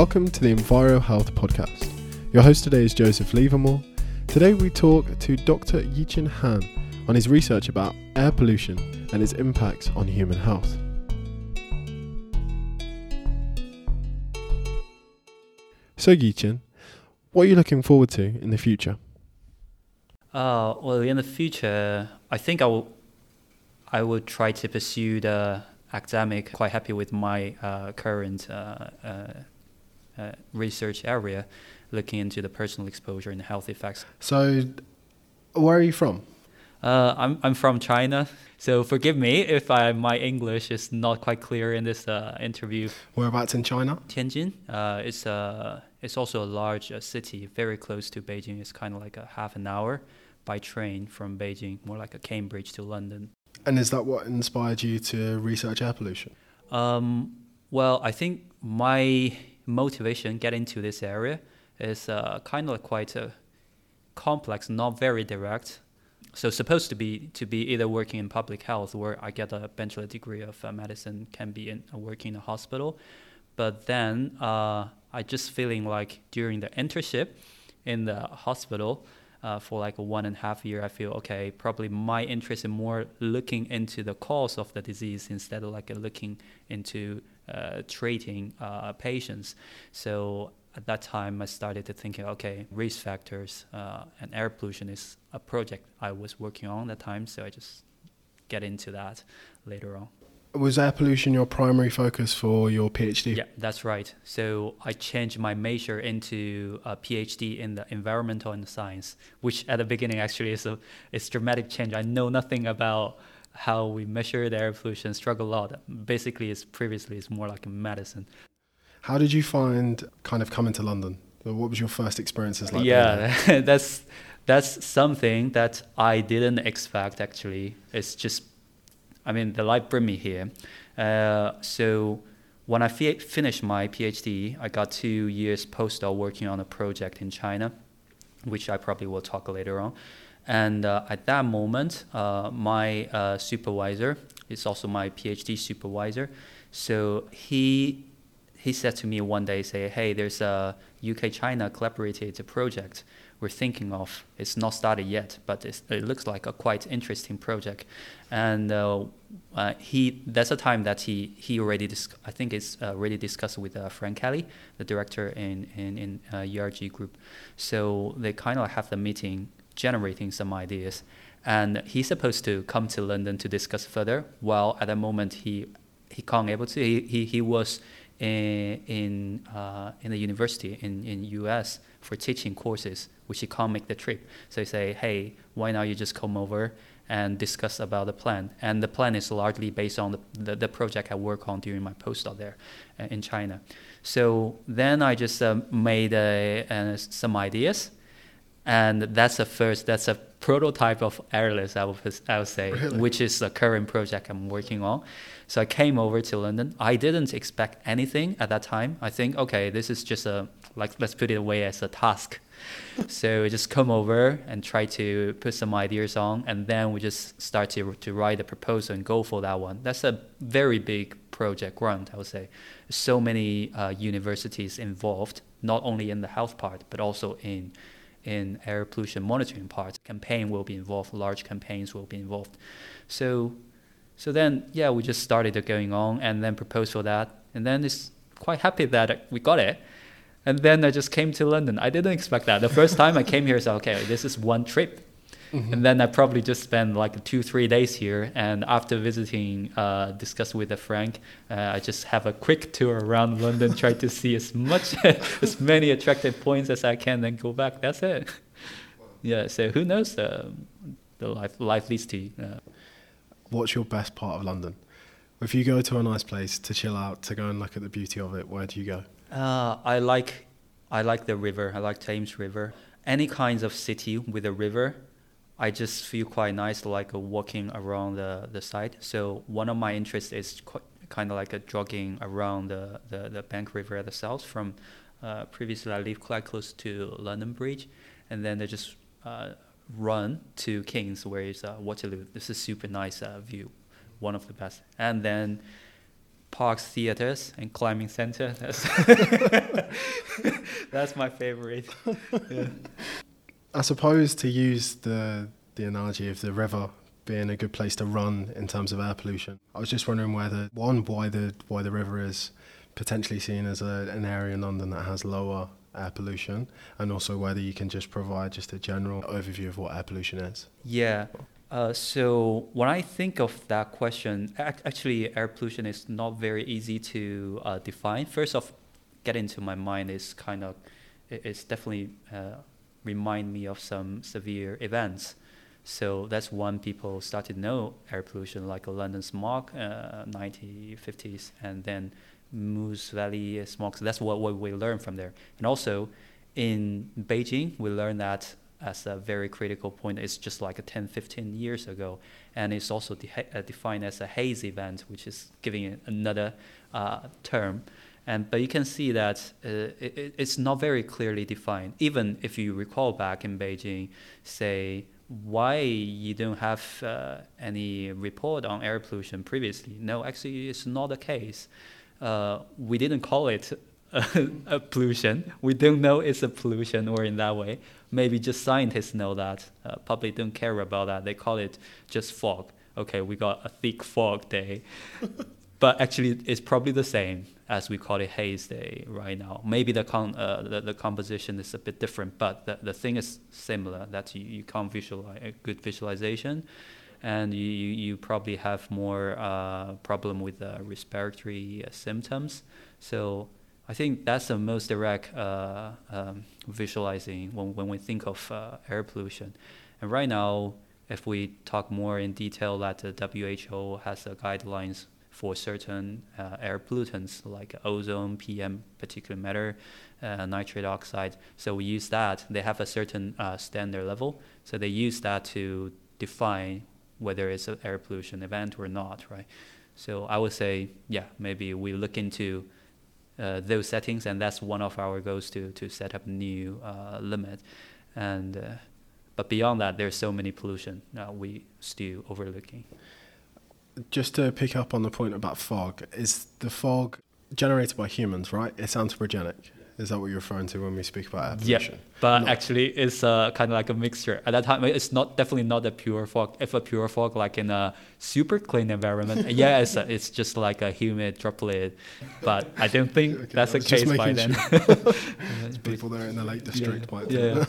Welcome to the Envirohealth Podcast. Your host today is Joseph Livermore. Today we talk to Dr. Yiqun Han on his research about air pollution and its impacts on human health. So, Yiqun, what are you looking forward to in the future? Uh, well, in the future, I think I will, I will try to pursue the academic. Quite happy with my uh, current uh, uh, uh, research area, looking into the personal exposure and health effects. So, where are you from? Uh, I'm I'm from China, so forgive me if I, my English is not quite clear in this uh, interview. Whereabouts in China? Tianjin, uh, it's a it's also a large uh, city, very close to Beijing. It's kind of like a half an hour by train from Beijing, more like a Cambridge to London. And is that what inspired you to research air pollution? Um, well, I think my motivation get into this area is uh, kind of quite a complex, not very direct. So supposed to be to be either working in public health where I get a bachelor degree of uh, medicine, can be in uh, working in a hospital, but then uh, I just feeling like during the internship in the hospital. Uh, for like a one and a half year, I feel okay. Probably my interest in more looking into the cause of the disease instead of like looking into uh, treating uh, patients. So at that time, I started to think, okay, risk factors uh, and air pollution is a project I was working on at the time. So I just get into that later on. Was air pollution your primary focus for your PhD? Yeah, that's right. So I changed my major into a PhD in the environmental and science, which at the beginning actually is a it's dramatic change. I know nothing about how we measure the air pollution, struggle a lot. Basically, it's previously it's more like a medicine. How did you find kind of coming to London? What was your first experiences like? Yeah, that's that's something that I didn't expect. Actually, it's just, I mean, the life brought me here. Uh, so when I fi- finished my PhD, I got two years postdoc working on a project in China, which I probably will talk later on. And uh, at that moment, uh, my uh, supervisor is also my PhD supervisor. So he he said to me one day, say, hey, there's a UK-China collaborated project we're thinking of. It's not started yet, but it looks like a quite interesting project. And uh, uh, he that's a time that he he already dis- I think it's uh, already discussed with Frank Kelly, the director in in, in ERG group. So they kind of have the meeting, generating some ideas. And he's supposed to come to London to discuss further. While at the moment he he can't able to. He he, he was in in, uh, in the university in in US for teaching courses, which he can't make the trip. So he say, hey, why not you just come over and discuss about the plan? And the plan is largely based on the the, the project I work on during my postdoc there uh, in China. So then I just uh, made some ideas, and that's the first. That's a prototype of airless. I would I would say, really? which is the current project I'm working on. So I came over to London. I didn't expect anything at that time. I think, okay, this is just a like let's put it away as a task. so we just come over and try to put some ideas on, and then we just start to to write a proposal and go for that one. That's a very big project grant, I would say. So many uh, universities involved, not only in the health part, but also in in air pollution monitoring part. Campaign will be involved. Large campaigns will be involved. So so then, yeah, we just started going on and then proposed for that. And then it's quite happy that we got it. And then I just came to London. I didn't expect that. The first time I came here, I said, okay, this is one trip. Mm-hmm. And then I probably just spent like two, three days here. And after visiting, uh, discuss with a Frank, uh, I just have a quick tour around London, try to see as much, as many attractive points as I can, then go back. That's it. Yeah. So who knows? Uh, the life life leads to. Uh, what's your best part of London? If you go to a nice place to chill out, to go and look at the beauty of it, where do you go? Uh, I like, I like the river. I like Thames River. Any kinds of city with a river, I just feel quite nice, like walking around the the site. So one of my interests is quite, kind of like a jogging around the, the, the Bank River at the south. From uh, previously, I live quite close to London Bridge, and then they just uh, run to Kings, where is uh, Waterloo. This is super nice uh, view, one of the best. And then parks, theaters, and climbing center. That's, that's my favorite. Yeah. I suppose to use the the analogy of the river being a good place to run in terms of air pollution. I was just wondering whether one why the why the river is potentially seen as a, an area in London that has lower air pollution, and also whether you can just provide just a general overview of what air pollution is. Yeah. Uh, so when I think of that question, ac- actually, air pollution is not very easy to uh, define. First off, get into my mind is kind of, it's definitely uh, remind me of some severe events. So that's when people started to know air pollution, like a London smog, uh, 1950s, and then Meuse Valley smog. So that's what, what we learned from there. And also in Beijing, we learned that as a very critical point. It's just like a 10, 15 years ago. And it's also de- uh, defined as a haze event, which is giving it another uh, term. And, but you can see that uh, it, it's not very clearly defined. Even if you recall back in Beijing, say, why you don't have uh, any report on air pollution previously? No, actually, it's not the case. Uh, we didn't call it a pollution. We don't know it's a pollution or in that way. Maybe just scientists know that. Uh, public don't care about that. They call it just fog. Okay, we got a thick fog day. but actually, it's probably the same as we call it haze day right now. Maybe the, con- uh, the, the, composition is a bit different, but the, the thing is similar that you, you can't visualize a good visualization and you, you probably have more uh, problem with uh, respiratory uh, symptoms. So I think that's the most direct uh, um, visualizing when, when we think of uh, air pollution. And right now, if we talk more in detail, that the WHO has the guidelines for certain uh, air pollutants like ozone, PM, particulate matter, uh, nitrate oxide. So we use that. They have a certain uh, standard level. So they use that to define whether it's an air pollution event or not, right? So I would say, yeah, maybe we look into uh, those settings, and that's one of our goals to to set up new uh, limit. And uh, but beyond that, there's so many pollution we still overlooking. Just to pick up on the point about fog, is the fog generated by humans, right? It's anthropogenic. Is that what you're referring to when we speak about air pollution? Yeah, but actually, it's uh, kind of like a mixture. At that time, it's not definitely not a pure fog. If a pure fog, like in a super clean environment, yeah, it's, a, it's just like a humid droplet. But I don't think okay, that's the case by then. people there in the Lake District yeah. might yeah.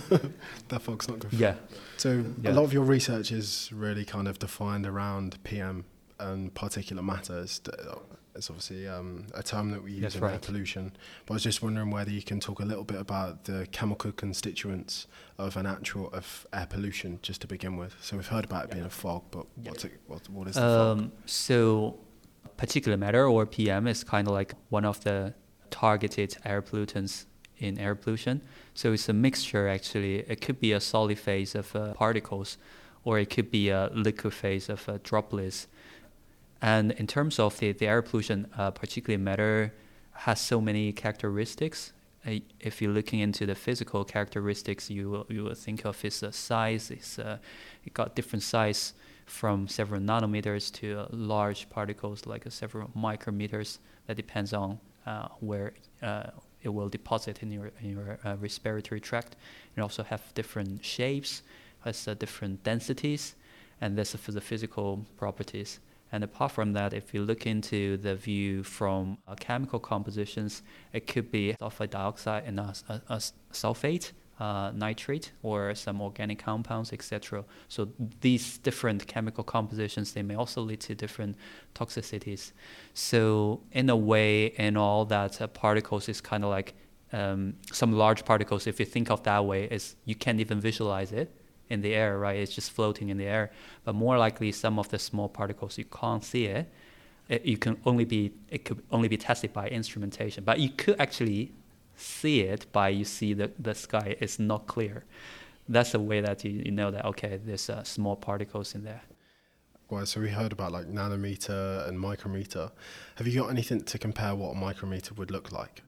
that fog's not good. Yeah. So yeah. a lot of your research is really kind of defined around PM and particulate matters it's obviously um, a term that we use That's in right. air pollution. But I was just wondering whether you can talk a little bit about the chemical constituents of an actual of air pollution, just to begin with. So we've heard about it being a fog, but what's it, what, what is the um, fog? So particulate matter or PM is kind of like one of the targeted air pollutants in air pollution. So it's a mixture actually. It could be a solid phase of uh, particles, or it could be a liquid phase of uh, droplets and in terms of the, the air pollution, uh, particulate matter has so many characteristics. Uh, if you're looking into the physical characteristics, you will, you will think of its uh, size. It's uh, it got different size from several nanometers to uh, large particles like several micrometers. That depends on where it will deposit in your in your respiratory tract. It also have different shapes, has different densities, and that's for the physical properties. And apart from that, if you look into the view from uh, chemical compositions, it could be sulfide dioxide and a, a, a sulfate, uh, nitrate, or some organic compounds, etc. So these different chemical compositions, they may also lead to different toxicities. So in a way, in all that uh, particles is kind of like um, some large particles. If you think of that way, is you can't even visualize it in the air, right? It's just floating in the air. But more likely, some of the small particles you can't see it. it you can only be it could only be tested by instrumentation, but you could actually see it by you see the the sky is not clear. That's the way that you, you know that okay, there's uh, small particles in there. Well, so we heard about like nanometer and micrometer. Have you got anything to compare what a micrometer would look like?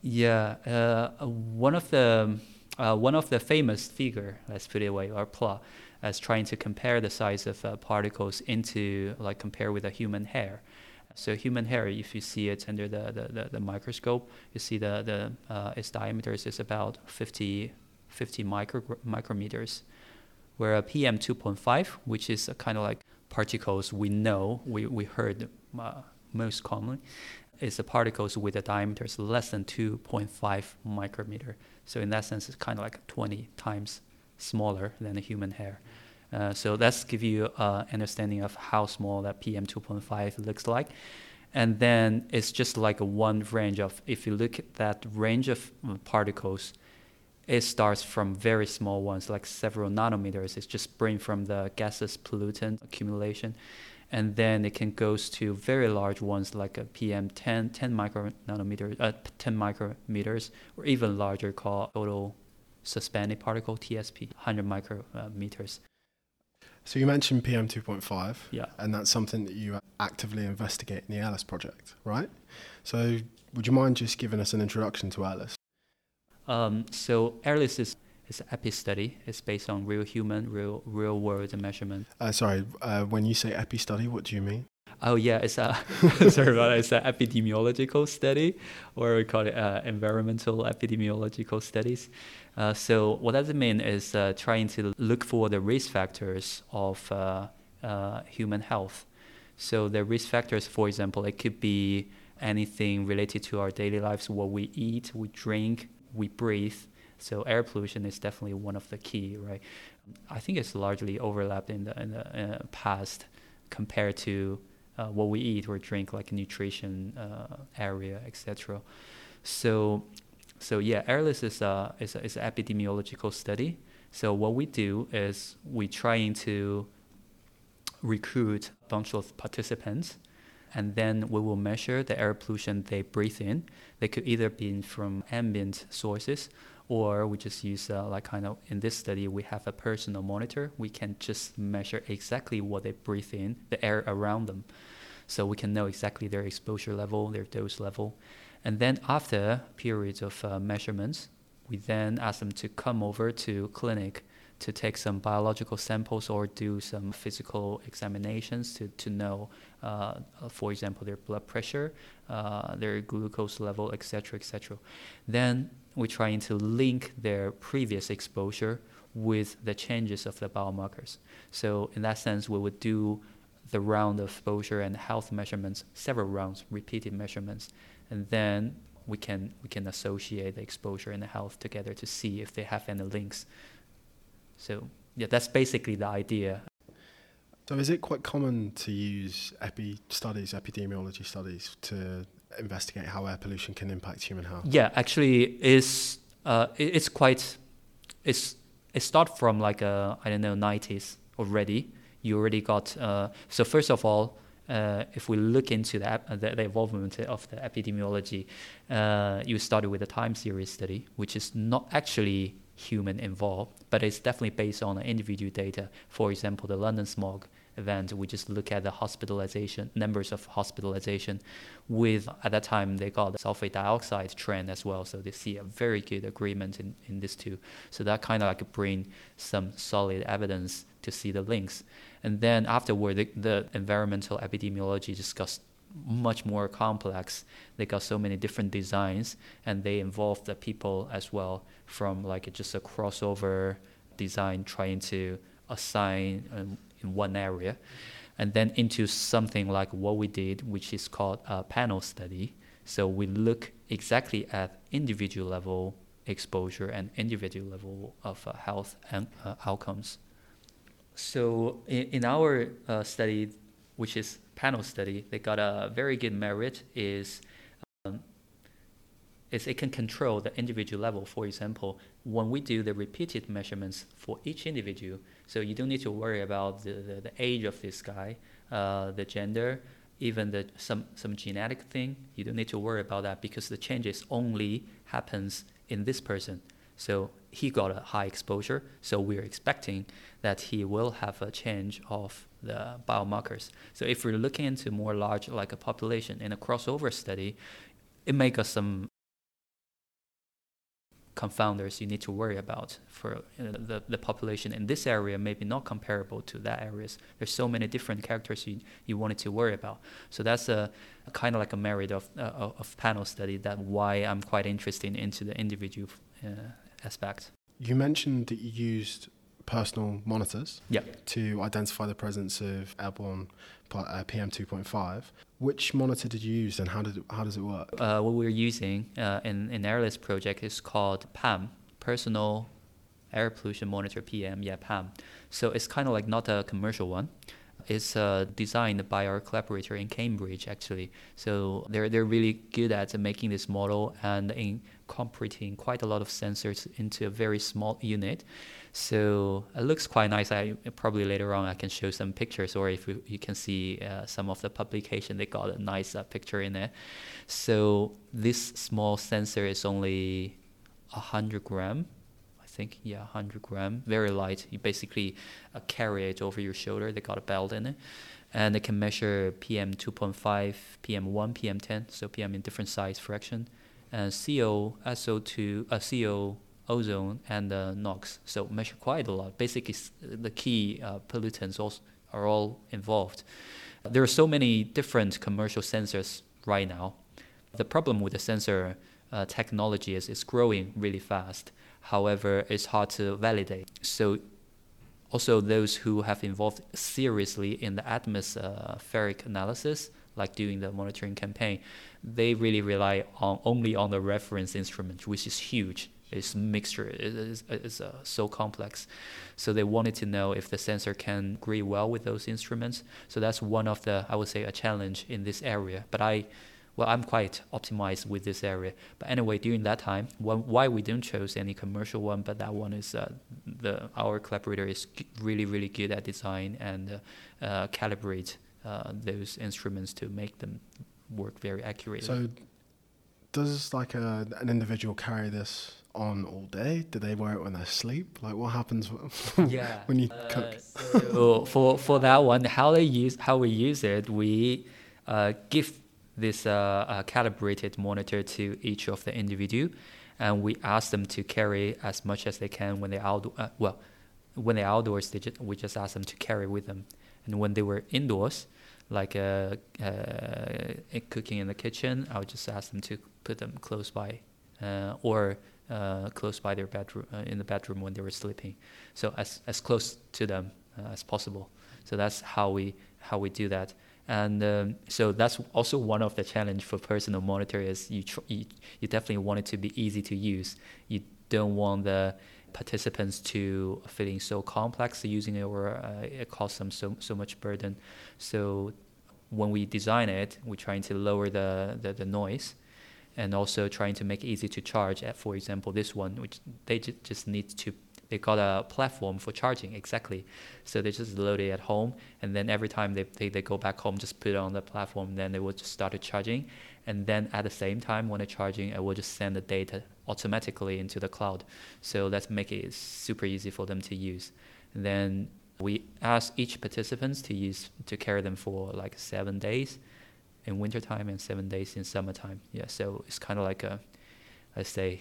Yeah, uh, one of the uh, one of the famous figure, let's put it away, or plot, as trying to compare the size of uh, particles into, like, compare with a human hair. So human hair, if you see it under the, the, the, the microscope, you see the, the uh, its diameter is about 50, 50 micro, micrometers. Where a PM 2.5, which is a kind of like particles we know, we, we heard uh, most commonly, is the particles with a diameter less than 2.5 micrometer. So in that sense, it's kind of like 20 times smaller than a human hair. Uh, so that's give you an understanding of how small that PM 2.5 looks like. And then it's just like a one range of, if you look at that range of uh, particles, it starts from very small ones, like several nanometers. It's just spring from the gaseous pollutant accumulation. And then it can goes to very large ones like a PM 10, 10 micro nanometers, uh, 10 micrometers, or even larger called total suspended particle, TSP, 100 micrometers. So you mentioned PM 2.5, yeah, and that's something that you actively investigate in the AIRLESS project, right? So would you mind just giving us an introduction to AIRLESS? Um, so AIRLESS is it's an epi study. It's based on real human, real real world measurement. Uh, sorry, uh, when you say epi study, what do you mean? Oh yeah, it's a sorry about it. It's an epidemiological study, or we call it uh, environmental epidemiological studies. Uh, so what does it mean is uh, trying to look for the risk factors of uh, uh, human health. So the risk factors, for example, it could be anything related to our daily lives, what we eat, we drink, we breathe. So air pollution is definitely one of the key, right? I think it's largely overlapped in the, in the uh, past compared to uh, what we eat or drink, like nutrition uh, area, etc. So, so yeah, airless is a, is, a, is an epidemiological study. So what we do is we trying to recruit a bunch of participants and then we will measure the air pollution they breathe in. They could either be from ambient sources or we just use uh, like kind of in this study we have a personal monitor. We can just measure exactly what they breathe in the air around them. So we can know exactly their exposure level their dose level. And then after periods of uh, measurements we then ask them to come over to clinic to take some biological samples or do some physical examinations to, to know, uh, for example, their blood pressure, uh, their glucose level, etc., etc. Then we're trying to link their previous exposure with the changes of the biomarkers. So in that sense, we would do the round of exposure and health measurements, several rounds, repeated measurements, and then we can we can associate the exposure and the health together to see if they have any links. So yeah, that's basically the idea. So is it quite common to use epi studies, epidemiology studies, to investigate how air pollution can impact human health? Yeah, actually, it's uh, it's quite it's it start from like uh, I don't know nineties already. You already got uh, so first of all. Uh, if we look into the, the, the involvement of the epidemiology, uh, you started with a time series study, which is not actually human involved, but it's definitely based on individual data. For example, the London smog event, we just look at the hospitalization numbers of hospitalization. With at that time they got the sulfate dioxide trend as well, so they see a very good agreement in, in these two. So that kind of like bring some solid evidence to see the links. And then afterward, the, the environmental epidemiology discussed much more complex. They got so many different designs, and they involve the people as well from like just a crossover design, trying to assign um, in one area, and then into something like what we did, which is called a panel study. So we look exactly at individual level exposure and individual level of uh, health and uh, outcomes. So in, in our uh, study, which is panel study, they got a very good merit is um, is it can control the individual level. For example, when we do the repeated measurements for each individual, so you don't need to worry about the, the, the age of this guy, uh, the gender, even the some some genetic thing. You don't need to worry about that because the changes only happens in this person. So he got a high exposure, so we're expecting that he will have a change of the biomarkers. So if we're looking into more large, like a population in a crossover study, it makes us some confounders you need to worry about for uh, the, the population in this area maybe not comparable to that areas. There's so many different characters you, you wanted to worry about. So that's a, a kind of like a merit of, uh, of panel study that why i'm quite interested into the individual uh, aspect you mentioned that you used personal monitors yep. to identify the presence of airborne uh, PM 2.5. Which monitor did you use and how, did it, how does it work? Uh, what we're using uh, in, in Airless project is called PAM, Personal Air Pollution Monitor PM, yeah, PAM. So it's kind of like not a commercial one. It's uh, designed by our collaborator in Cambridge, actually. So they're, they're really good at making this model and incorporating quite a lot of sensors into a very small unit. So it looks quite nice. I probably later on I can show some pictures, or if you, you can see uh, some of the publication, they got a nice uh, picture in there. So this small sensor is only hundred gram, I think. Yeah, hundred gram, very light. You basically uh, carry it over your shoulder. They got a belt in it, and they can measure PM 2.5, PM 1, PM 10, so PM in different size fraction, and CO, SO2, uh, CO ozone and uh, NOx. So measure quite a lot. Basically, the key uh, pollutants also are all involved. There are so many different commercial sensors right now. The problem with the sensor uh, technology is it's growing really fast. However, it's hard to validate. So also those who have involved seriously in the atmospheric analysis, like doing the monitoring campaign, they really rely on only on the reference instrument, which is huge its mixture is, is uh, so complex. So they wanted to know if the sensor can agree well with those instruments. So that's one of the, I would say, a challenge in this area. But I, well, I'm quite optimized with this area. But anyway, during that time, why we didn't choose any commercial one, but that one is uh, the our collaborator is really really good at design and uh, uh, calibrate uh, those instruments to make them work very accurately. So, does like a, an individual carry this on all day? Do they wear it when they sleep? Like what happens yeah. when you uh, cook? So for for that one, how they use how we use it, we uh, give this uh, uh, calibrated monitor to each of the individual, and we ask them to carry as much as they can when they out uh, well when they're outdoors. They just, we just ask them to carry with them, and when they were indoors, like uh, cooking in the kitchen, I would just ask them to put them close by, or uh, close by their bedroom uh, in the bedroom when they were sleeping. So as as close to them uh, as possible. So that's how we how we do that. And um, so that's also one of the challenge for personal monitor is you, tr- you you definitely want it to be easy to use. You don't want the participants to feeling so complex using it or uh, it cause them so so much burden. So when we design it, we're trying to lower the, the, the noise and also trying to make it easy to charge. For example, this one, which they j- just need to, they got a platform for charging exactly. So they just load it at home, and then every time they, they, they go back home, just put it on the platform, then they will just start charging. And then at the same time, when they're charging, it will just send the data automatically into the cloud. So let's make it super easy for them to use. And then we ask each participants to use to carry them for like seven days in wintertime and seven days in summertime. Yeah, so it's kind of like a, I say,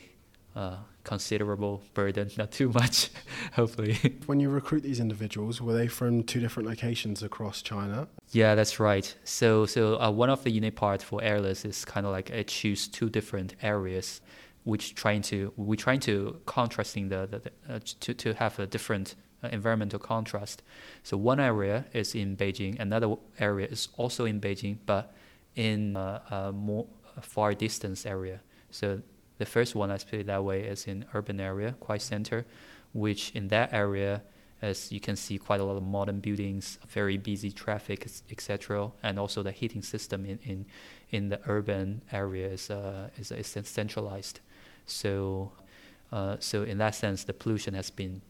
uh, considerable burden, not too much, hopefully. When you recruit these individuals, were they from two different locations across China? Yeah, that's right. So, so uh, one of the unique part for Airless is kind of like I choose two different areas, which trying to we trying to contrasting the, the, the uh, to to have a different uh, environmental contrast. So one area is in Beijing, another area is also in Beijing, but in a, a more far distance area. So the first one, let's put it that way, is in urban area, quite center, which in that area, as you can see, quite a lot of modern buildings, very busy traffic, etc., and also the heating system in in, in the urban area is uh, is, is centralized. So uh, so in that sense, the pollution has been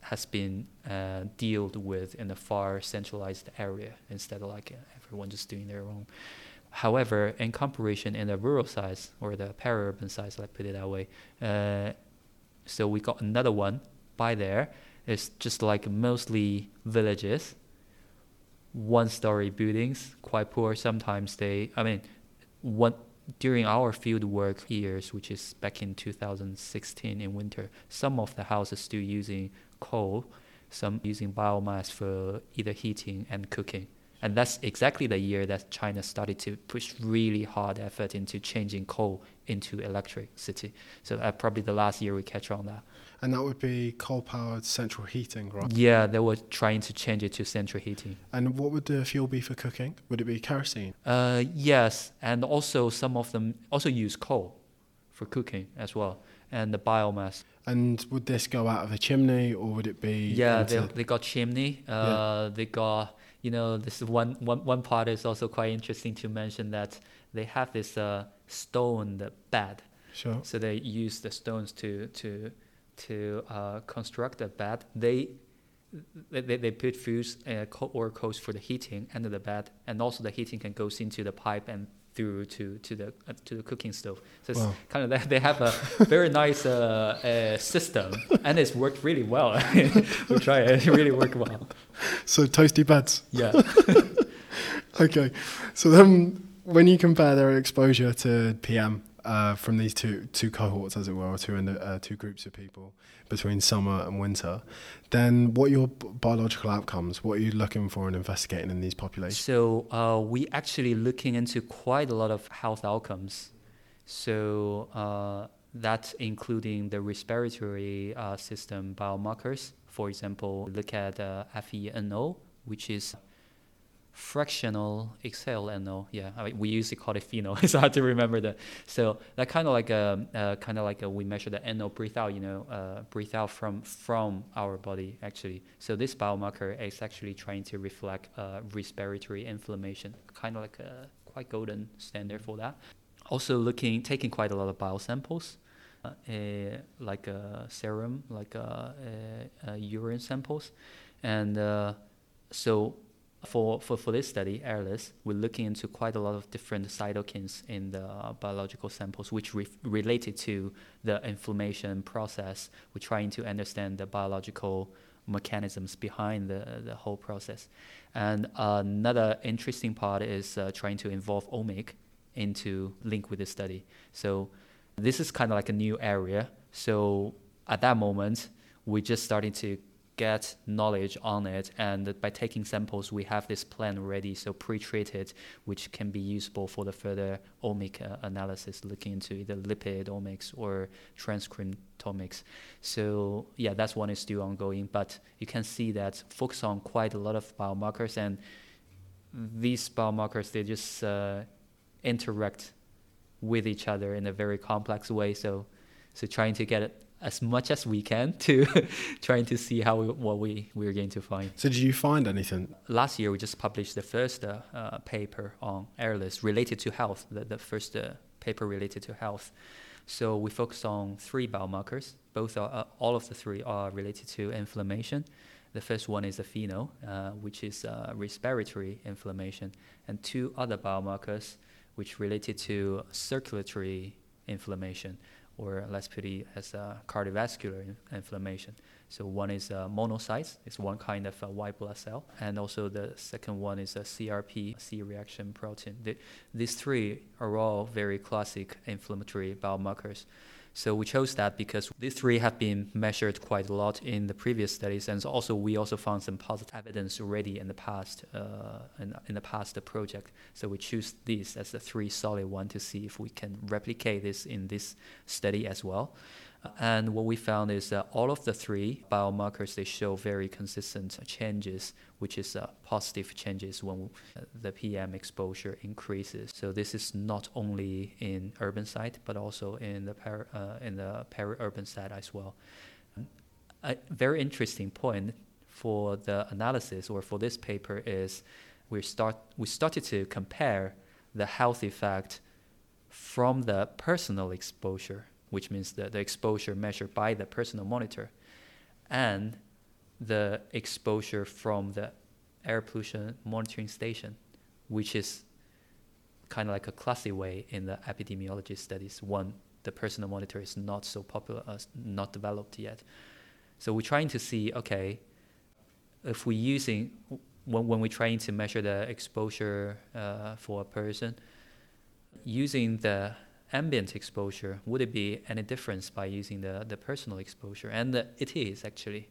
has been uh, dealt with in a far centralized area instead of like everyone just doing their own. However, in comparison in the rural size or the peri-urban size, let's put it that way, uh, so we got another one by there. It's just like mostly villages, one-story buildings, quite poor. Sometimes they, I mean, one during our field work years, which is back in 2016 in winter, some of the houses still using coal, some using biomass for either heating and cooking. And that's exactly the year that China started to push really hard effort into changing coal into electricity. So uh, probably the last year we catch on that. And that would be coal-powered central heating, right? Yeah, they were trying to change it to central heating. And what would the fuel be for cooking? Would it be kerosene? Uh, yes, and also some of them also use coal for cooking as well, and the biomass. And would this go out of a chimney, or would it be? Yeah, they, they got chimney. Uh, yeah. They got you know this one, one one part is also quite interesting to mention that they have this uh, stone bed. Sure. So they use the stones to to to uh, construct a bed. They they, they put fuse uh, or coals for the heating under the bed, and also the heating can goes into the pipe and through to to the uh, to the cooking stove. So it's wow. kind of that they have a very nice uh, uh, system, and it's worked really well. we try it; it really worked well. So toasty beds. Yeah. okay, so then when you compare their exposure to PM uh, from these two two cohorts, as it were, or two uh, two groups of people between summer and winter, then what are your biological outcomes? What are you looking for and investigating in these populations? So uh, we actually looking into quite a lot of health outcomes. So uh, that's including the respiratory uh, system biomarkers. For example, look at uh, FeNO, which is fractional exhale NO. Yeah, I mean, we usually call it FeNO. it's hard to remember that. So that kind of like a uh, kind of like a, we measure the NO breathe out. You know, uh, breathe out from from our body actually. So this biomarker is actually trying to reflect uh, respiratory inflammation, kind of like a quite golden standard for that. Also looking taking quite a lot of biosamples. Uh, like a serum, like a, urine samples, and uh, so for, for, for this study, AIRLESS, we're looking into quite a lot of different cytokines in the biological samples, which re- related to the inflammation process. We're trying to understand the biological mechanisms behind the, the whole process. And another interesting part is uh, trying to involve omic into link with the study. So this is kind of like a new area. So at that moment, we're just starting to get knowledge on it. And by taking samples, we have this plan ready, so pre-treated, which can be useful for the further omic uh, analysis, looking into either lipid omics or transcriptomics. So yeah, that's one is still ongoing, but you can see that focus on quite a lot of biomarkers, and these biomarkers they just uh, interact with each other in a very complex way. So so trying to get as much as we can to trying to see how we, what we we're going to find. So did you find anything? Last year we just published the first uh, uh, paper on airless related to health. The, the first uh, paper related to health. So we focused on three biomarkers. Both are uh, all of the three are related to inflammation. The first one is the FeNO, uh, which is uh, respiratory inflammation, and two other biomarkers which related to circulatory inflammation or let's put it as a cardiovascular inflammation. So one is uh, monocytes, it's one kind of a white blood cell, and also the second one is a CRP, C-reaction protein. The, these three are all very classic inflammatory biomarkers. So we chose that because these three have been measured quite a lot in the previous studies, and also we also found some positive evidence already in the past uh, in, in the past project. So we choose these as the three solid one to see if we can replicate this in this study as well. And what we found is that all of the three biomarkers they show very consistent changes, which is uh, positive changes when the PM exposure increases. So this is not only in urban site but also in the uh, in the peri-urban site as well. A very interesting point for the analysis or for this paper is we start we started to compare the health effect from the personal exposure which means the, the exposure measured by the personal monitor, and the exposure from the air pollution monitoring station, which is kind of like a classic way in the epidemiology studies. One, the personal monitor is not so popular, uh, not developed yet. So we're trying to see, okay, if we're using, when, when we're trying to measure the exposure uh, for a person, using the ambient exposure, would it be any difference by using the, the personal exposure? And it is actually.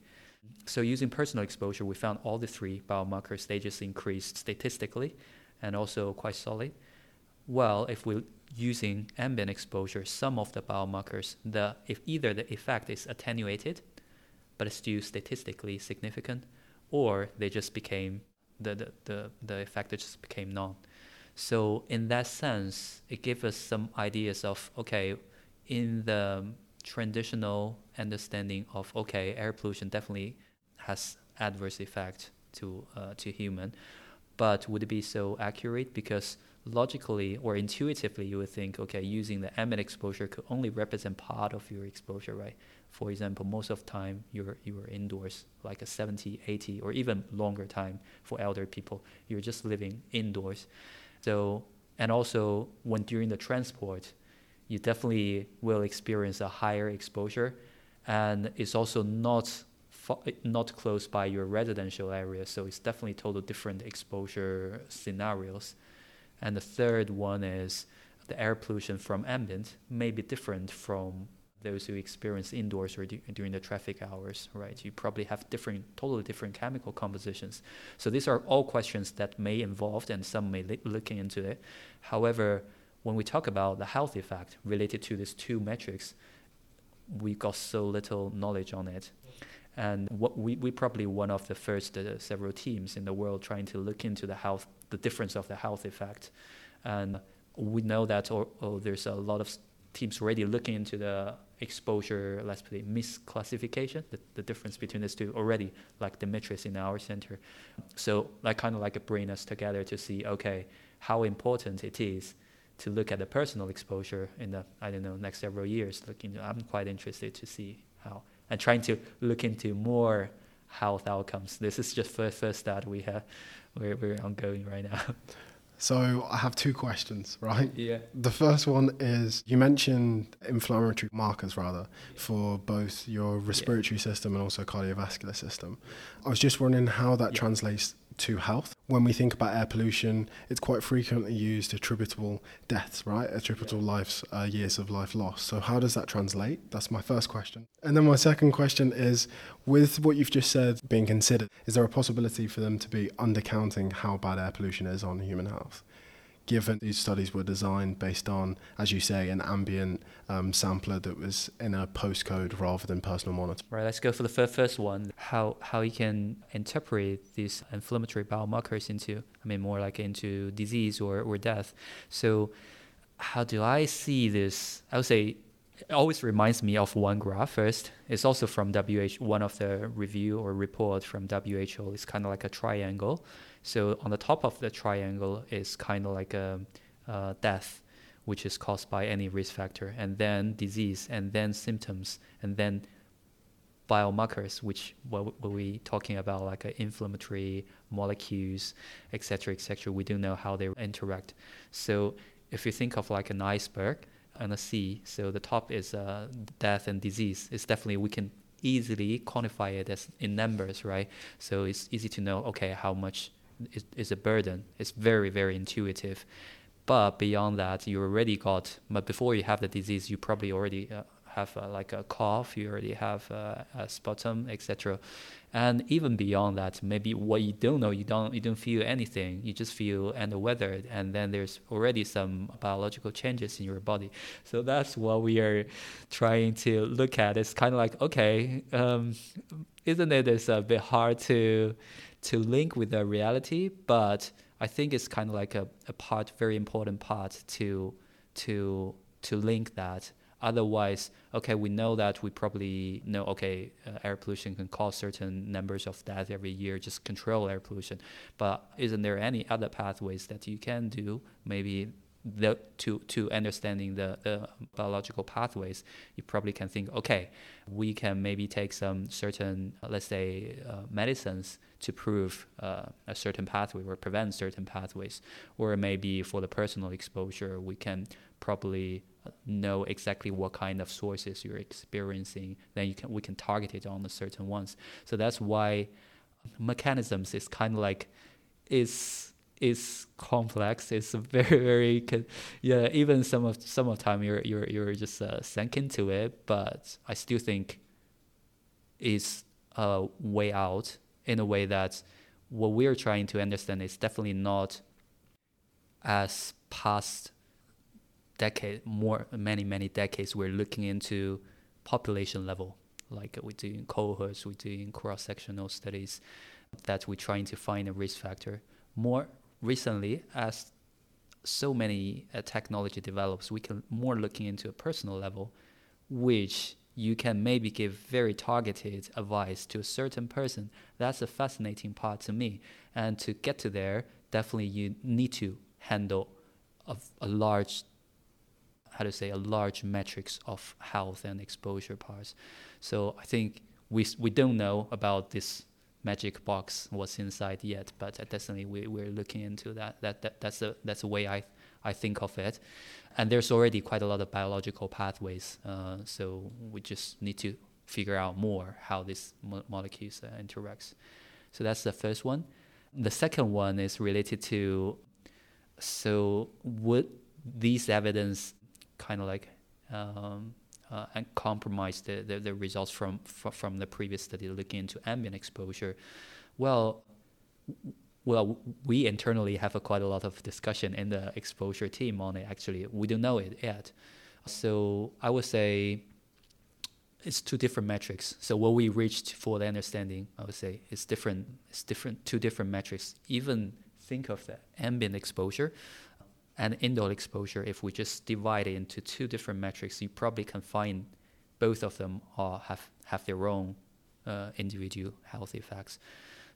So using personal exposure, we found all the three biomarker stages increased statistically and also quite solid. Well, if we're using ambient exposure, some of the biomarkers, the if either the effect is attenuated, but it's still statistically significant, or they just became the the, the, the effect just became none. So in that sense, it gives us some ideas of okay, in the traditional understanding of okay, air pollution definitely has adverse effect to uh, to human, but would it be so accurate? Because logically or intuitively, you would think okay, using the ambient exposure could only represent part of your exposure, right? For example, most of the time you're you're indoors, like a 70, 80, or even longer time for elder people. You're just living indoors. So, and also when during the transport, you definitely will experience a higher exposure, and it's also not not close by your residential area, so it's definitely total different exposure scenarios. And the third one is the air pollution from ambient may be different from those who experience indoors or during the traffic hours, right? You probably have different, totally different chemical compositions. So these are all questions that may involve, and some may li- looking into it. However, when we talk about the health effect related to these two metrics, we got so little knowledge on it. And what we, we probably one of the first uh, several teams in the world trying to look into the health, the difference of the health effect. And we know that or, or there's a lot of teams already looking into the exposure, let's put it, misclassification, the, the difference between these two already, like Dimitris in our center. So like kind of like a bring us together to see, okay, how important it is to look at the personal exposure in the, I don't know, next several years. Looking, I'm quite interested to see how, and trying to look into more health outcomes. This is just first first start we have, we're, we're ongoing right now. So I have two questions, right? Yeah. The first one is you mentioned inflammatory markers rather for both your respiratory yeah. system and also cardiovascular system. I was just wondering how that yeah. translates to health. When we think about air pollution, it's quite frequently used attributable deaths, right? Attributable yeah. lives, uh, years of life lost. So how does that translate? That's my first question. And then my second question is, with what you've just said being considered, is there a possibility for them to be undercounting how bad air pollution is on human health? Given these studies were designed based on, as you say, an ambient um, sampler that was in a postcode rather than personal monitor. Right. Let's go for the first, first one. How how you can interpret these inflammatory biomarkers into, I mean, more like into disease or or death. So, how do I see this? I would say it always reminds me of one graph first. It's also from WHO, one of the review or report from WHO. It's kind of like a triangle. So on the top of the triangle is kind of like a, a death, which is caused by any risk factor, and then disease, and then symptoms, and then biomarkers, which what, what we talking about, like uh, inflammatory molecules, etc., etc. We don't know how they interact. So if you think of like an iceberg and a sea, so the top is uh, death and disease. It's definitely we can easily quantify it as in numbers, right? So it's easy to know okay how much is, is a burden. It's very, very intuitive. But beyond that, you already got, but before you have the disease, you probably already uh, have uh, like a cough, you already have uh, a sputum, etc. And even beyond that, maybe what you don't know, you don't you don't feel anything. You just feel under weather, and then there's already some biological changes in your body. So that's what we are trying to look at. It's kind of like okay, um, isn't it? It's a bit hard to to link with the reality, but I think it's kind of like a, a part, very important part to to to link that. Otherwise, okay, we know that we probably know okay, uh, air pollution can cause certain numbers of deaths every year. Just control air pollution, but isn't there any other pathways that you can do? Maybe the, to to understanding the, the biological pathways, you probably can think, okay, we can maybe take some certain, let's say, uh, medicines to prove uh, a certain pathway or prevent certain pathways, or maybe for the personal exposure, we can probably know exactly what kind of sources you're experiencing. Then you can we can target it on the certain ones. So that's why mechanisms is kind of like is it's complex. It's very very yeah. Even some of some of time you're you're you're just uh, sunk into it, but I still think it's a way out in a way that what we're trying to understand is definitely not as past decade more many many decades we're looking into population level like we do in cohorts we do in cross sectional studies that we're trying to find a risk factor more recently as so many uh, technology develops we can more looking into a personal level which you can maybe give very targeted advice to a certain person. That's a fascinating part to me. And to get to there definitely you need to handle a, a large how to say a large metrics of health and exposure parts. So i think we we don't know about this magic box what's inside yet, but definitely we, we're looking into that. That, that that's the that's the way I I think of it, and there's already quite a lot of biological pathways. Uh, so we just need to figure out more how these mo- molecules uh, interacts. So that's the first one. The second one is related to so would these evidence kind of like um, uh, and compromise the, the, the, results from, from the previous study looking into ambient exposure. Well, well, we internally have a quite a lot of discussion in the exposure team on it. Actually, we don't know it yet. So I would say it's two different metrics. So what we reached for the understanding, I would say, is different. It's different, two different metrics. Even think of the ambient exposure and indoor exposure, if we just divide it into two different metrics, you probably can find both of them are have, have their own uh, individual health effects.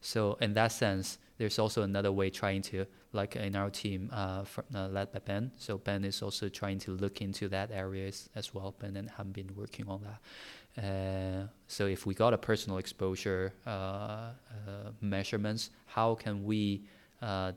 So in that sense, there's also another way trying to, like in our team, uh, from, uh, led by Ben. So Ben is also trying to look into that areas as well. Ben and have been working on that. Uh, so if we got a personal exposure uh, uh, measurements, how can we uh,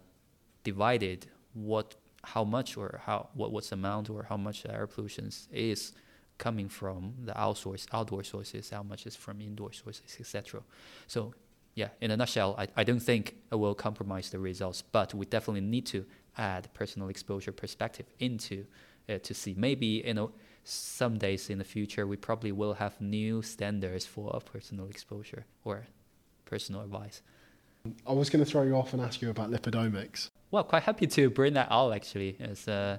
divide it? What how much or how what what's the amount or how much air pollution is coming from the outsource outdoor sources, how much is from indoor sources, etc. So yeah, in a nutshell, I, I don't think it will compromise the results, but we definitely need to add personal exposure perspective into it to see. Maybe you know some days in the future we probably will have new standards for personal exposure or personal advice. I was going to throw you off and ask you about lipidomics well, quite happy to bring that out actually. Uh,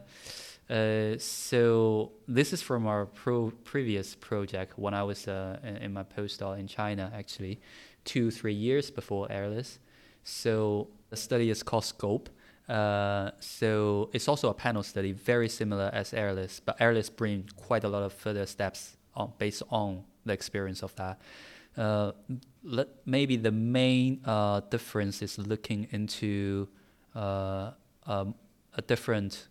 uh, so this is from our pro- previous project when I was uh, in my postdoc in China, actually, two three years before AIRLESS. So the study is called Scope. Uh, so it's also a panel study, very similar as AIRLESS, but AIRLESS brings quite a lot of further steps on, based on the experience of that. Uh, let, maybe the main uh, difference is looking into uh, um, a different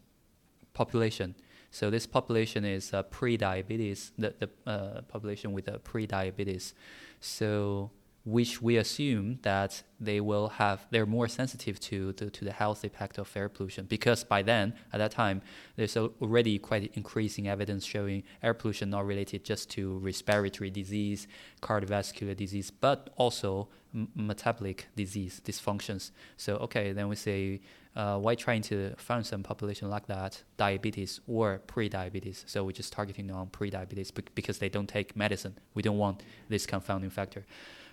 population. So this population is uh, pre-diabetes, the, the uh, population with a pre-diabetes. So which we assume that they will have they're more sensitive to the, to the health impact of air pollution. Because by then at that time there's already quite increasing evidence showing air pollution not related just to respiratory disease cardiovascular disease but also m- metabolic disease dysfunctions. So okay then we say uh, why trying to find some population like that diabetes or pre-diabetes? So we're just targeting on pre-diabetes because they don't take medicine. We don't want this confounding factor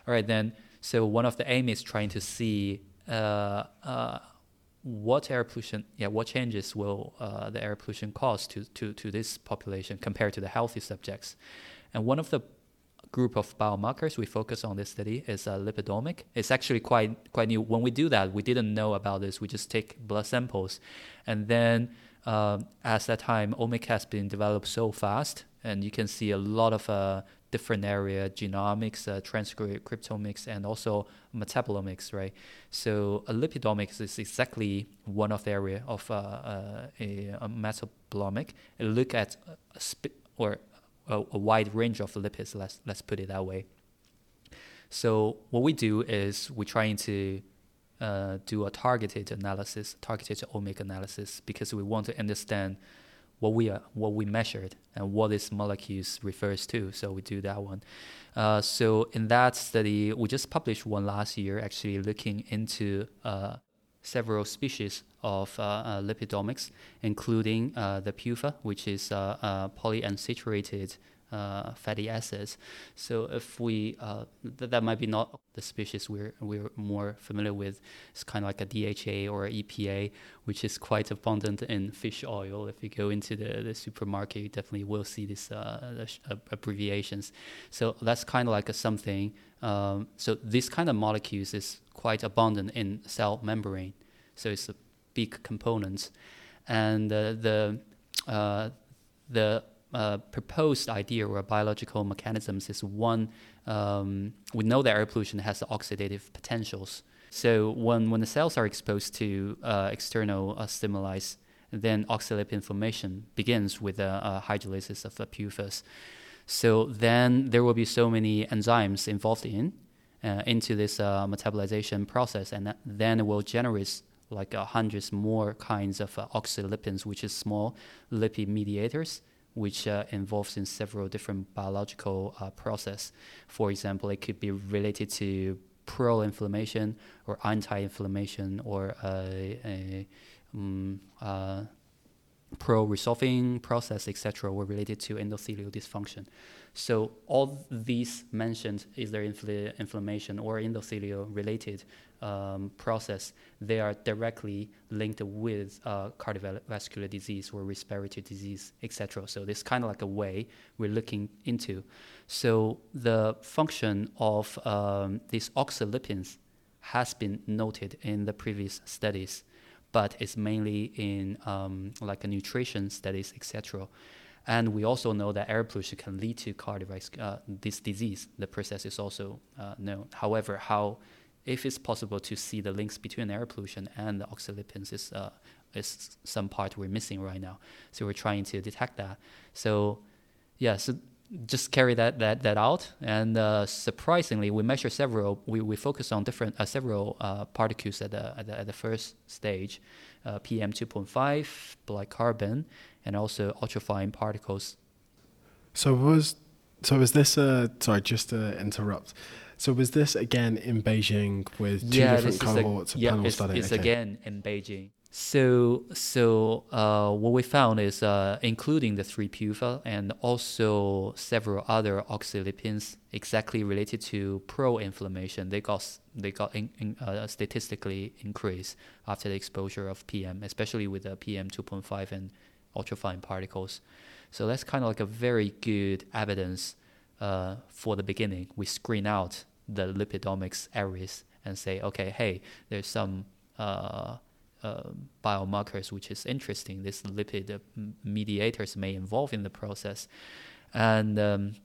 all right, then, so one of the aim is trying to see uh, uh, what air pollution, yeah, what changes will uh, the air pollution cause to, to, to this population compared to the healthy subjects. And one of the group of biomarkers we focus on this study is uh, lipidomic. It's actually quite quite new. When we do that, we didn't know about this. We just take blood samples, and then uh, that time, omic has been developed so fast, and you can see a lot of uh, different area, genomics, uh, transcriptomics, and also metabolomics, right? So uh, lipidomics is exactly one of the area of uh, uh a, a, metabolomic. It look at a sp- or a, a, wide range of lipids. Let's let's put it that way. So what we do is we're trying to uh, do a targeted analysis, targeted omic analysis, because we want to understand what we are, what we measured and what this molecules refers to. So we do that one. Uh, so in that study, we just published one last year, actually looking into uh, several species of uh, uh, lipidomics, including uh, the PUFA, which is polyunsaturated uh, fatty acids. So if we uh, th- that might be not the species we're we're more familiar with. It's kind of like a DHA or EPA, which is quite abundant in fish oil. If you go into the, the supermarket, you definitely will see these uh, abbreviations. So that's kind of like a something. Um, so this kind of molecules is quite abundant in cell membrane. So it's a big component, and the uh, the uh, proposed idea or biological mechanisms is one um, we know that air pollution has the oxidative potentials. So when, when the cells are exposed to uh, external uh, stimuli, then oxylipin formation begins with the hydrolysis of the PUFAs. So then there will be so many enzymes involved in uh, into this uh, metabolization process, and then it will generate like hundreds more kinds of oxylipins, which is small lipid mediators which uh, involves in several different biological uh, process. For example, it could be related to pro-inflammation or anti-inflammation or a, a um, uh, pro-resolving process, etc., were related to endothelial dysfunction. So all these mentioned, is there infl- inflammation or endothelial related um, process, they are directly linked with uh, cardiovascular disease or respiratory disease, etc. So this kind of like a way we're looking into. So the function of um, these oxylipins has been noted in the previous studies, but it's mainly in um, like a nutrition studies, etc. And we also know that air pollution can lead to cardiovascular uh, this disease. The process is also uh, known. However, how if it's possible to see the links between air pollution and the oxylipins is uh, is some part we're missing right now. So we're trying to detect that. So yeah, so just carry that that that out. And uh, surprisingly, we measure several. We, we focus on different uh, several uh, particles at the, at the, at the first stage, uh, PM two point five, black carbon, and also ultrafine particles. So was so was this a sorry just to interrupt. So was this again in Beijing with two yeah, different cohorts a, yeah, panel it's, study? It's okay. again in Beijing. So, so uh, what we found is uh, including the three PUFA and also several other oxylipins exactly related to pro-inflammation. They got they got in, in, uh, statistically increased after the exposure of PM, especially with the PM 2.5 and ultrafine particles. So that's kind of like a very good evidence uh, for the beginning. We screen out the lipidomics areas and say, okay, hey, there's some uh, uh, biomarkers which is interesting. This lipid mediators may involve in the process, and um,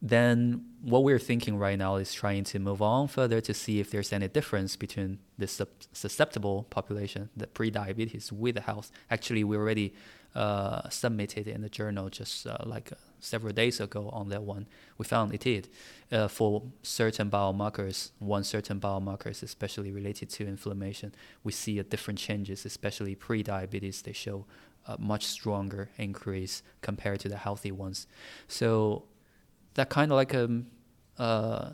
then what we're thinking right now is trying to move on further to see if there's any difference between the susceptible population, the pre-diabetes with the health. Actually, we already uh, submitted in the journal just uh, like uh, several days ago on that one. We found it did uh, for certain biomarkers, one certain biomarkers, especially related to inflammation. We see a different changes, especially pre-diabetes. They show a much stronger increase compared to the healthy ones. So that kind of like um, uh,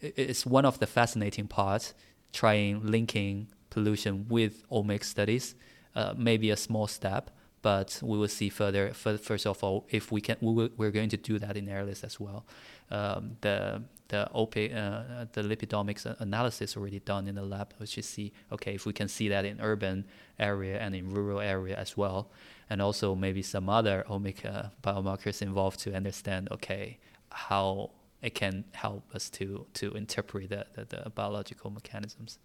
it's one of the fascinating parts, trying linking pollution with omics studies. Uh, maybe a small step, but we will see further. First of all, if we can, we we're going to do that in AIRLESS as well. Um, the the OP, uh, the lipidomics analysis already done in the lab, which is see okay if we can see that in urban area and in rural area as well, and also maybe some other omic uh, biomarkers involved to understand okay how it can help us to to interpret the, the, the biological mechanisms.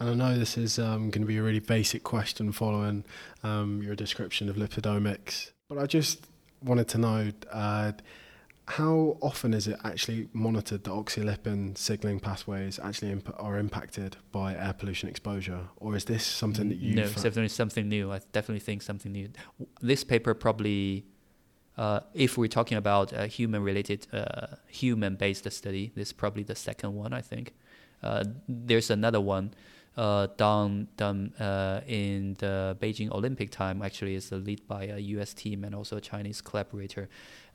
And I know this is um, going to be a really basic question following um, your description of lipidomics, but I just wanted to know uh, how often is it actually monitored that oxylipin signaling pathways actually imp- are impacted by air pollution exposure, or is this something that you? No, it's definitely something new. I definitely think something new. This paper probably. Uh, if we're talking about a human-related, uh, human-based study, this is probably the second one. I think uh, there's another one uh, done done uh, in the Beijing Olympic time actually is lead by a U.S. team and also a Chinese collaborator.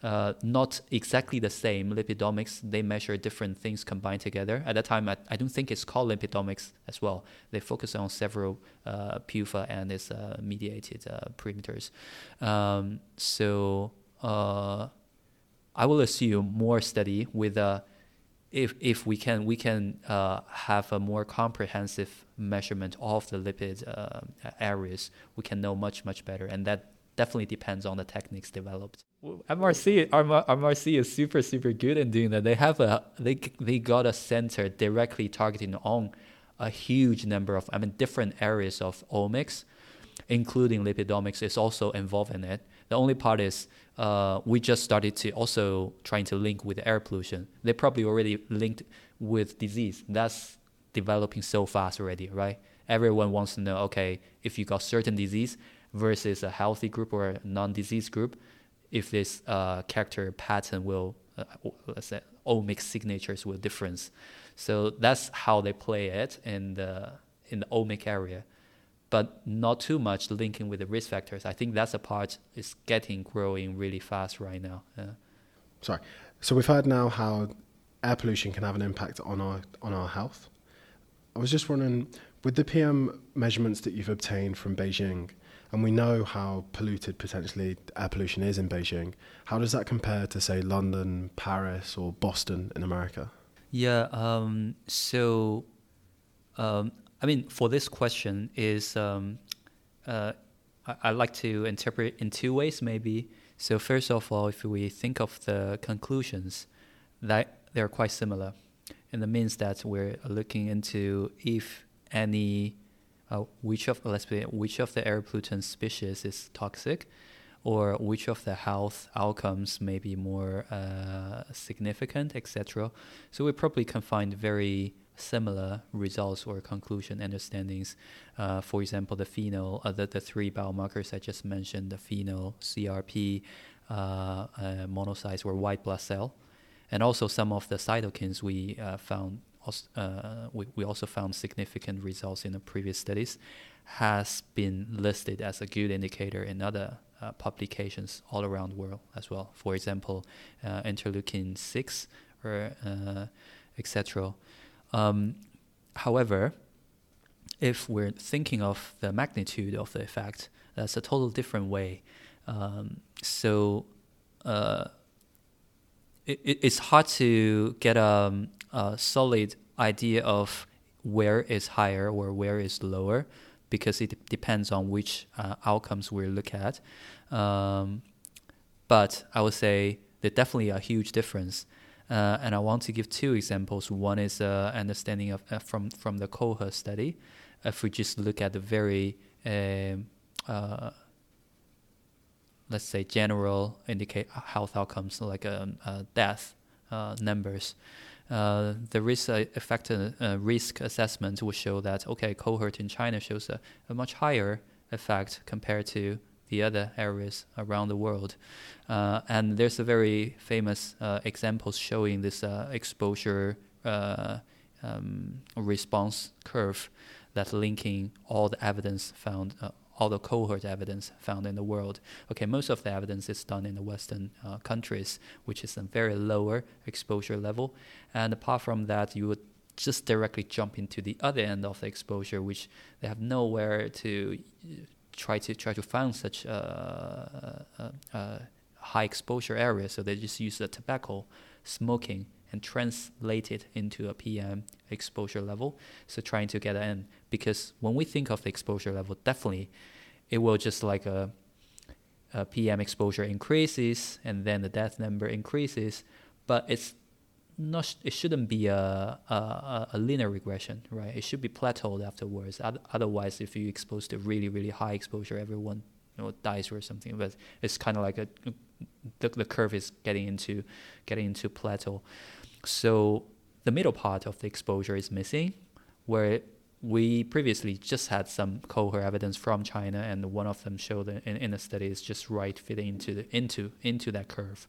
Uh, not exactly the same lipidomics. They measure different things combined together. At that time, I, I don't think it's called lipidomics as well. They focus on several uh, PUFA and its uh, mediated uh, perimeters. Um, so I will assume more study with a if if we can we can uh, have a more comprehensive measurement of the lipid uh, areas, we can know much much better, and that definitely depends on the techniques developed. MRC MRC is super super good in doing that. They have a they they got a center directly targeting on a huge number of I mean different areas of omics, including lipidomics is also involved in it. The only part is uh, we just started to also trying to link with air pollution. They probably already linked with disease. That's developing so fast already, right? Everyone wants to know, okay, if you got certain disease versus a healthy group or a non-disease group, if this uh, character pattern will, uh, let's say, omic signatures will difference. So that's how they play it in the in the omic area but not too much linking with the risk factors. I think that's a part is getting growing really fast right now. Yeah. Sorry. So we've heard now how air pollution can have an impact on our on our health. I was just wondering, with the PM measurements that you've obtained from Beijing, and we know how polluted potentially air pollution is in Beijing, how does that compare to say London, Paris, or Boston in America? Yeah. Um, so um, I mean, for this question is um, uh, I, I like to interpret in two ways, maybe. So first of all, if we think of the conclusions, that they're quite similar, and that means that we're looking into if any, uh, which of let's say which of the air pollutant species is toxic, or which of the health outcomes may be more uh, significant, etc. So we probably can find very similar results or conclusion understandings. Uh, for example, the FeNO, uh, the, the three biomarkers I just mentioned, the FeNO, CRP, uh, uh, monocytes or white blood cell, and also some of the cytokines we uh, found. Uh, we, we also found significant results in the previous studies, has been listed as a good indicator in other publications all around the world as well. For example, interleukin six or etc. Um, however, if we're thinking of the magnitude of the effect, that's a total different way. Um, so uh, it, it's hard to get a, a, solid idea of where is higher or where is lower because it depends on which uh, outcomes we look at. Um, but I would say there's definitely a huge difference. Uh, and I want to give two examples. One is uh, understanding of uh, from from the cohort study. If we just look at the very um, uh, let's say general indicate health outcomes like um, uh, death uh, numbers, the risk effect risk assessment will show that okay cohort in China shows a, a much higher effect compared to the other areas around the world. Uh, and there's a very famous uh, examples showing this uh, exposure uh, um, response curve that linking all the evidence found, uh, all the cohort evidence found in the world. Okay, most of the evidence is done in the Western uh, countries, which is a very lower exposure level. And apart from that, you would just directly jump into the other end of the exposure, which they have nowhere to uh, try to try to find such a, a, a high exposure area. So they just use the tobacco smoking and translate it into a PM exposure level. So trying to get in because when we think of the exposure level, definitely it will just like a, a PM exposure increases and then the death number increases, but it's not it shouldn't be a, a, a linear regression, right? It should be plateaued afterwards. Otherwise, if you expose to really really high exposure, everyone you know dies or something. But it's kind of like a the, the curve is getting into getting into plateau. So the middle part of the exposure is missing, where we previously just had some cohort evidence from China, and one of them showed in, in a study is just right fitting into the, into into that curve.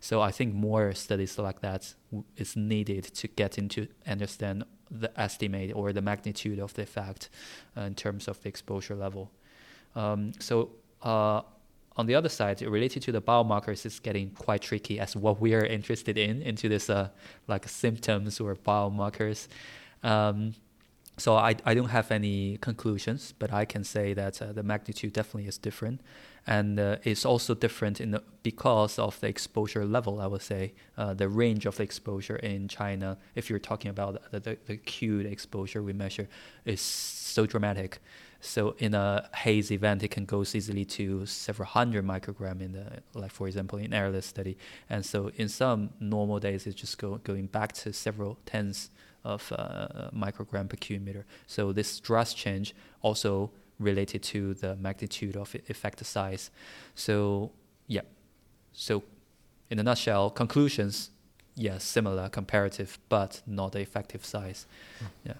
So I think more studies like that is needed to get into understand the estimate or the magnitude of the effect uh, in terms of the exposure level. Um, so uh, on the other side, related to the biomarkers, it's getting quite tricky as what we are interested in into this uh, like symptoms or biomarkers. Um, so I, I don't have any conclusions, but I can say that uh, the magnitude definitely is different, and uh, it's also different in the, because of the exposure level. I would say uh, the range of the exposure in China, if you're talking about the, the, the acute exposure we measure, is so dramatic. So in a haze event, it can go easily to several hundred microgram in the, like for example, in AIRLESS study. And so in some normal days, it's just go, going back to several tens of uh, microgram per cubic meter. So this dress change also related to the magnitude of effect size. So yeah, so in a nutshell, conclusions, yes, similar, comparative, but not the effective size. Mm. Yeah.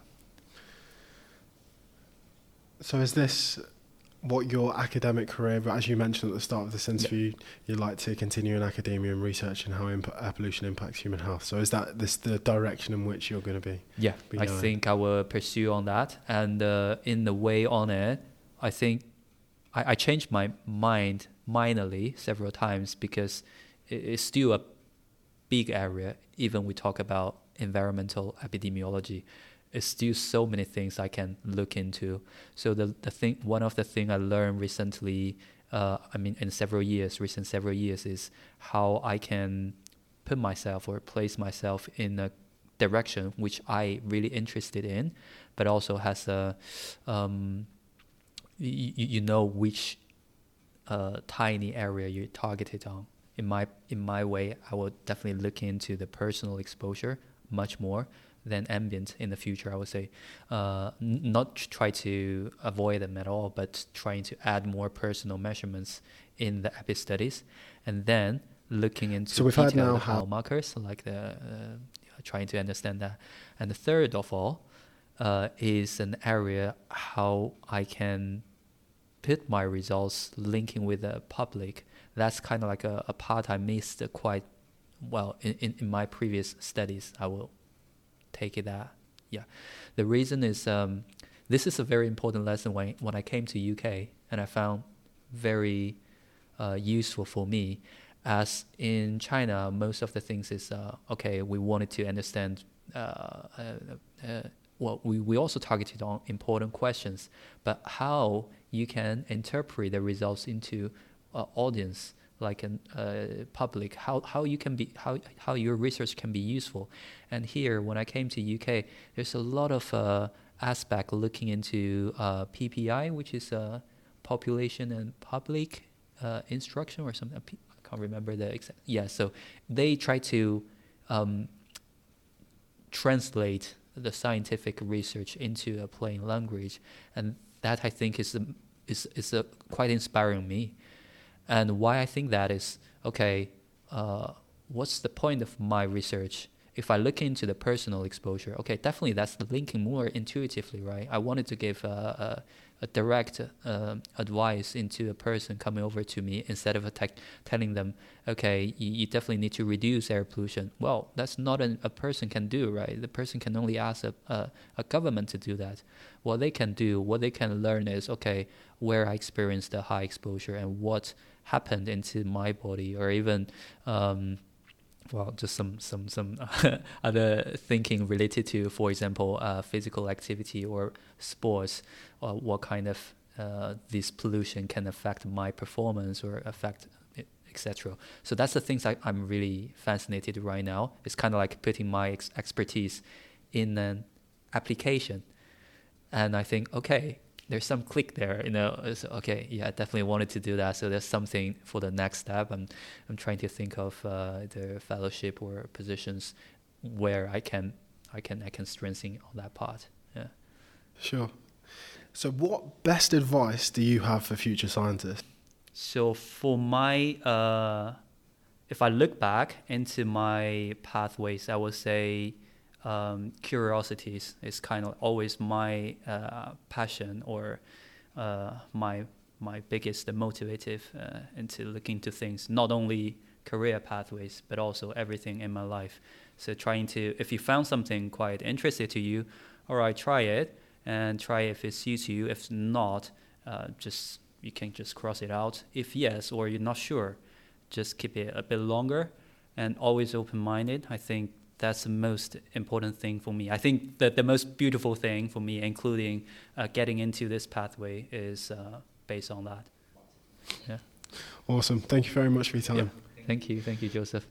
So is this what your academic career, but as you mentioned at the start of this interview, yeah. you'd like to continue in academia and research and how imp- air pollution impacts human health. So is that this the direction in which you're going to be? Yeah, be I think I will pursue on that. And uh, in the way on it, I think I, I changed my mind minorly several times because it, it's still a big area, even we talk about environmental epidemiology it's still so many things I can look into. So the the thing, one of the thing I learned recently, uh, I mean, in several years, recent several years, is how I can put myself or place myself in a direction which I really interested in, but also has a, um, you, you know which uh, tiny area you're targeted on. In my in my way, I will definitely look into the personal exposure much more than ambient in the future. I would say, uh, n- not try to avoid them at all, but trying to add more personal measurements in the epi studies, and then looking into so we've had now how markers like the uh, trying to understand that. And the third of all uh, is an area how I can put my results linking with the public. That's kind of like a, a part I missed quite well in, in, in my previous studies. I will take it that. Yeah, the reason is um, this is a very important lesson when when I came to UK and I found very uh, useful for me. As in China, most of the things is uh, okay. We wanted to understand. Uh, uh, uh, well, we, we also targeted on important questions, but how you can interpret the results into audience like a uh, public how, how you can be how, how your research can be useful. And here when i came to uk there's a lot of uh, aspect looking into uh, ppi which is uh, population and public uh, instruction or something. I can't remember the exact yeah so they try to um, translate the scientific research into a plain language. And that i think is is, is quite inspiring me and why I think that is okay, uh, what's the point of my research? If I look into the personal exposure, okay, definitely that's the linking more intuitively, right? I wanted to give a, a, a direct uh, advice into a person coming over to me instead of te- telling them, okay, you, you, definitely need to reduce air pollution. Well, that's not an, a person can do, right? The person can only ask a, a, a government to do that. What they can do, what they can learn is, okay, where I experienced the high exposure and what happened into my body or even um, well just some some some other thinking related to for example uh, physical activity or sports or what kind of uh, this pollution can affect my performance or affect etc so that's the things I, i'm really fascinated right now. It's kind of like putting my ex- expertise in an application. And i think okay there's some click there, you know. It's, okay, yeah, I definitely wanted to do that. So there's something for the next step. I'm I'm trying to think of uh, the fellowship or positions where I can I can I can strengthen on that part. Yeah. Sure. So, what best advice do you have for future scientists? So, for my, uh, if I look back into my pathways, I would say um, curiosities is kind of always my uh, passion or uh, my my biggest motivative uh, into looking to things, not only career pathways, but also everything in my life. So trying to, if you found something quite interesting to you, all right, try it and try if it suits you. If not, uh, just you can just cross it out. If yes, or you're not sure, just keep it a bit longer and always open-minded. I think that's the most important thing for me. I think that the most beautiful thing for me, including uh, getting into this pathway, is uh, based on that. Yeah. Awesome. Thank you very much for your time. Yeah. Thank you. Thank you, Joseph.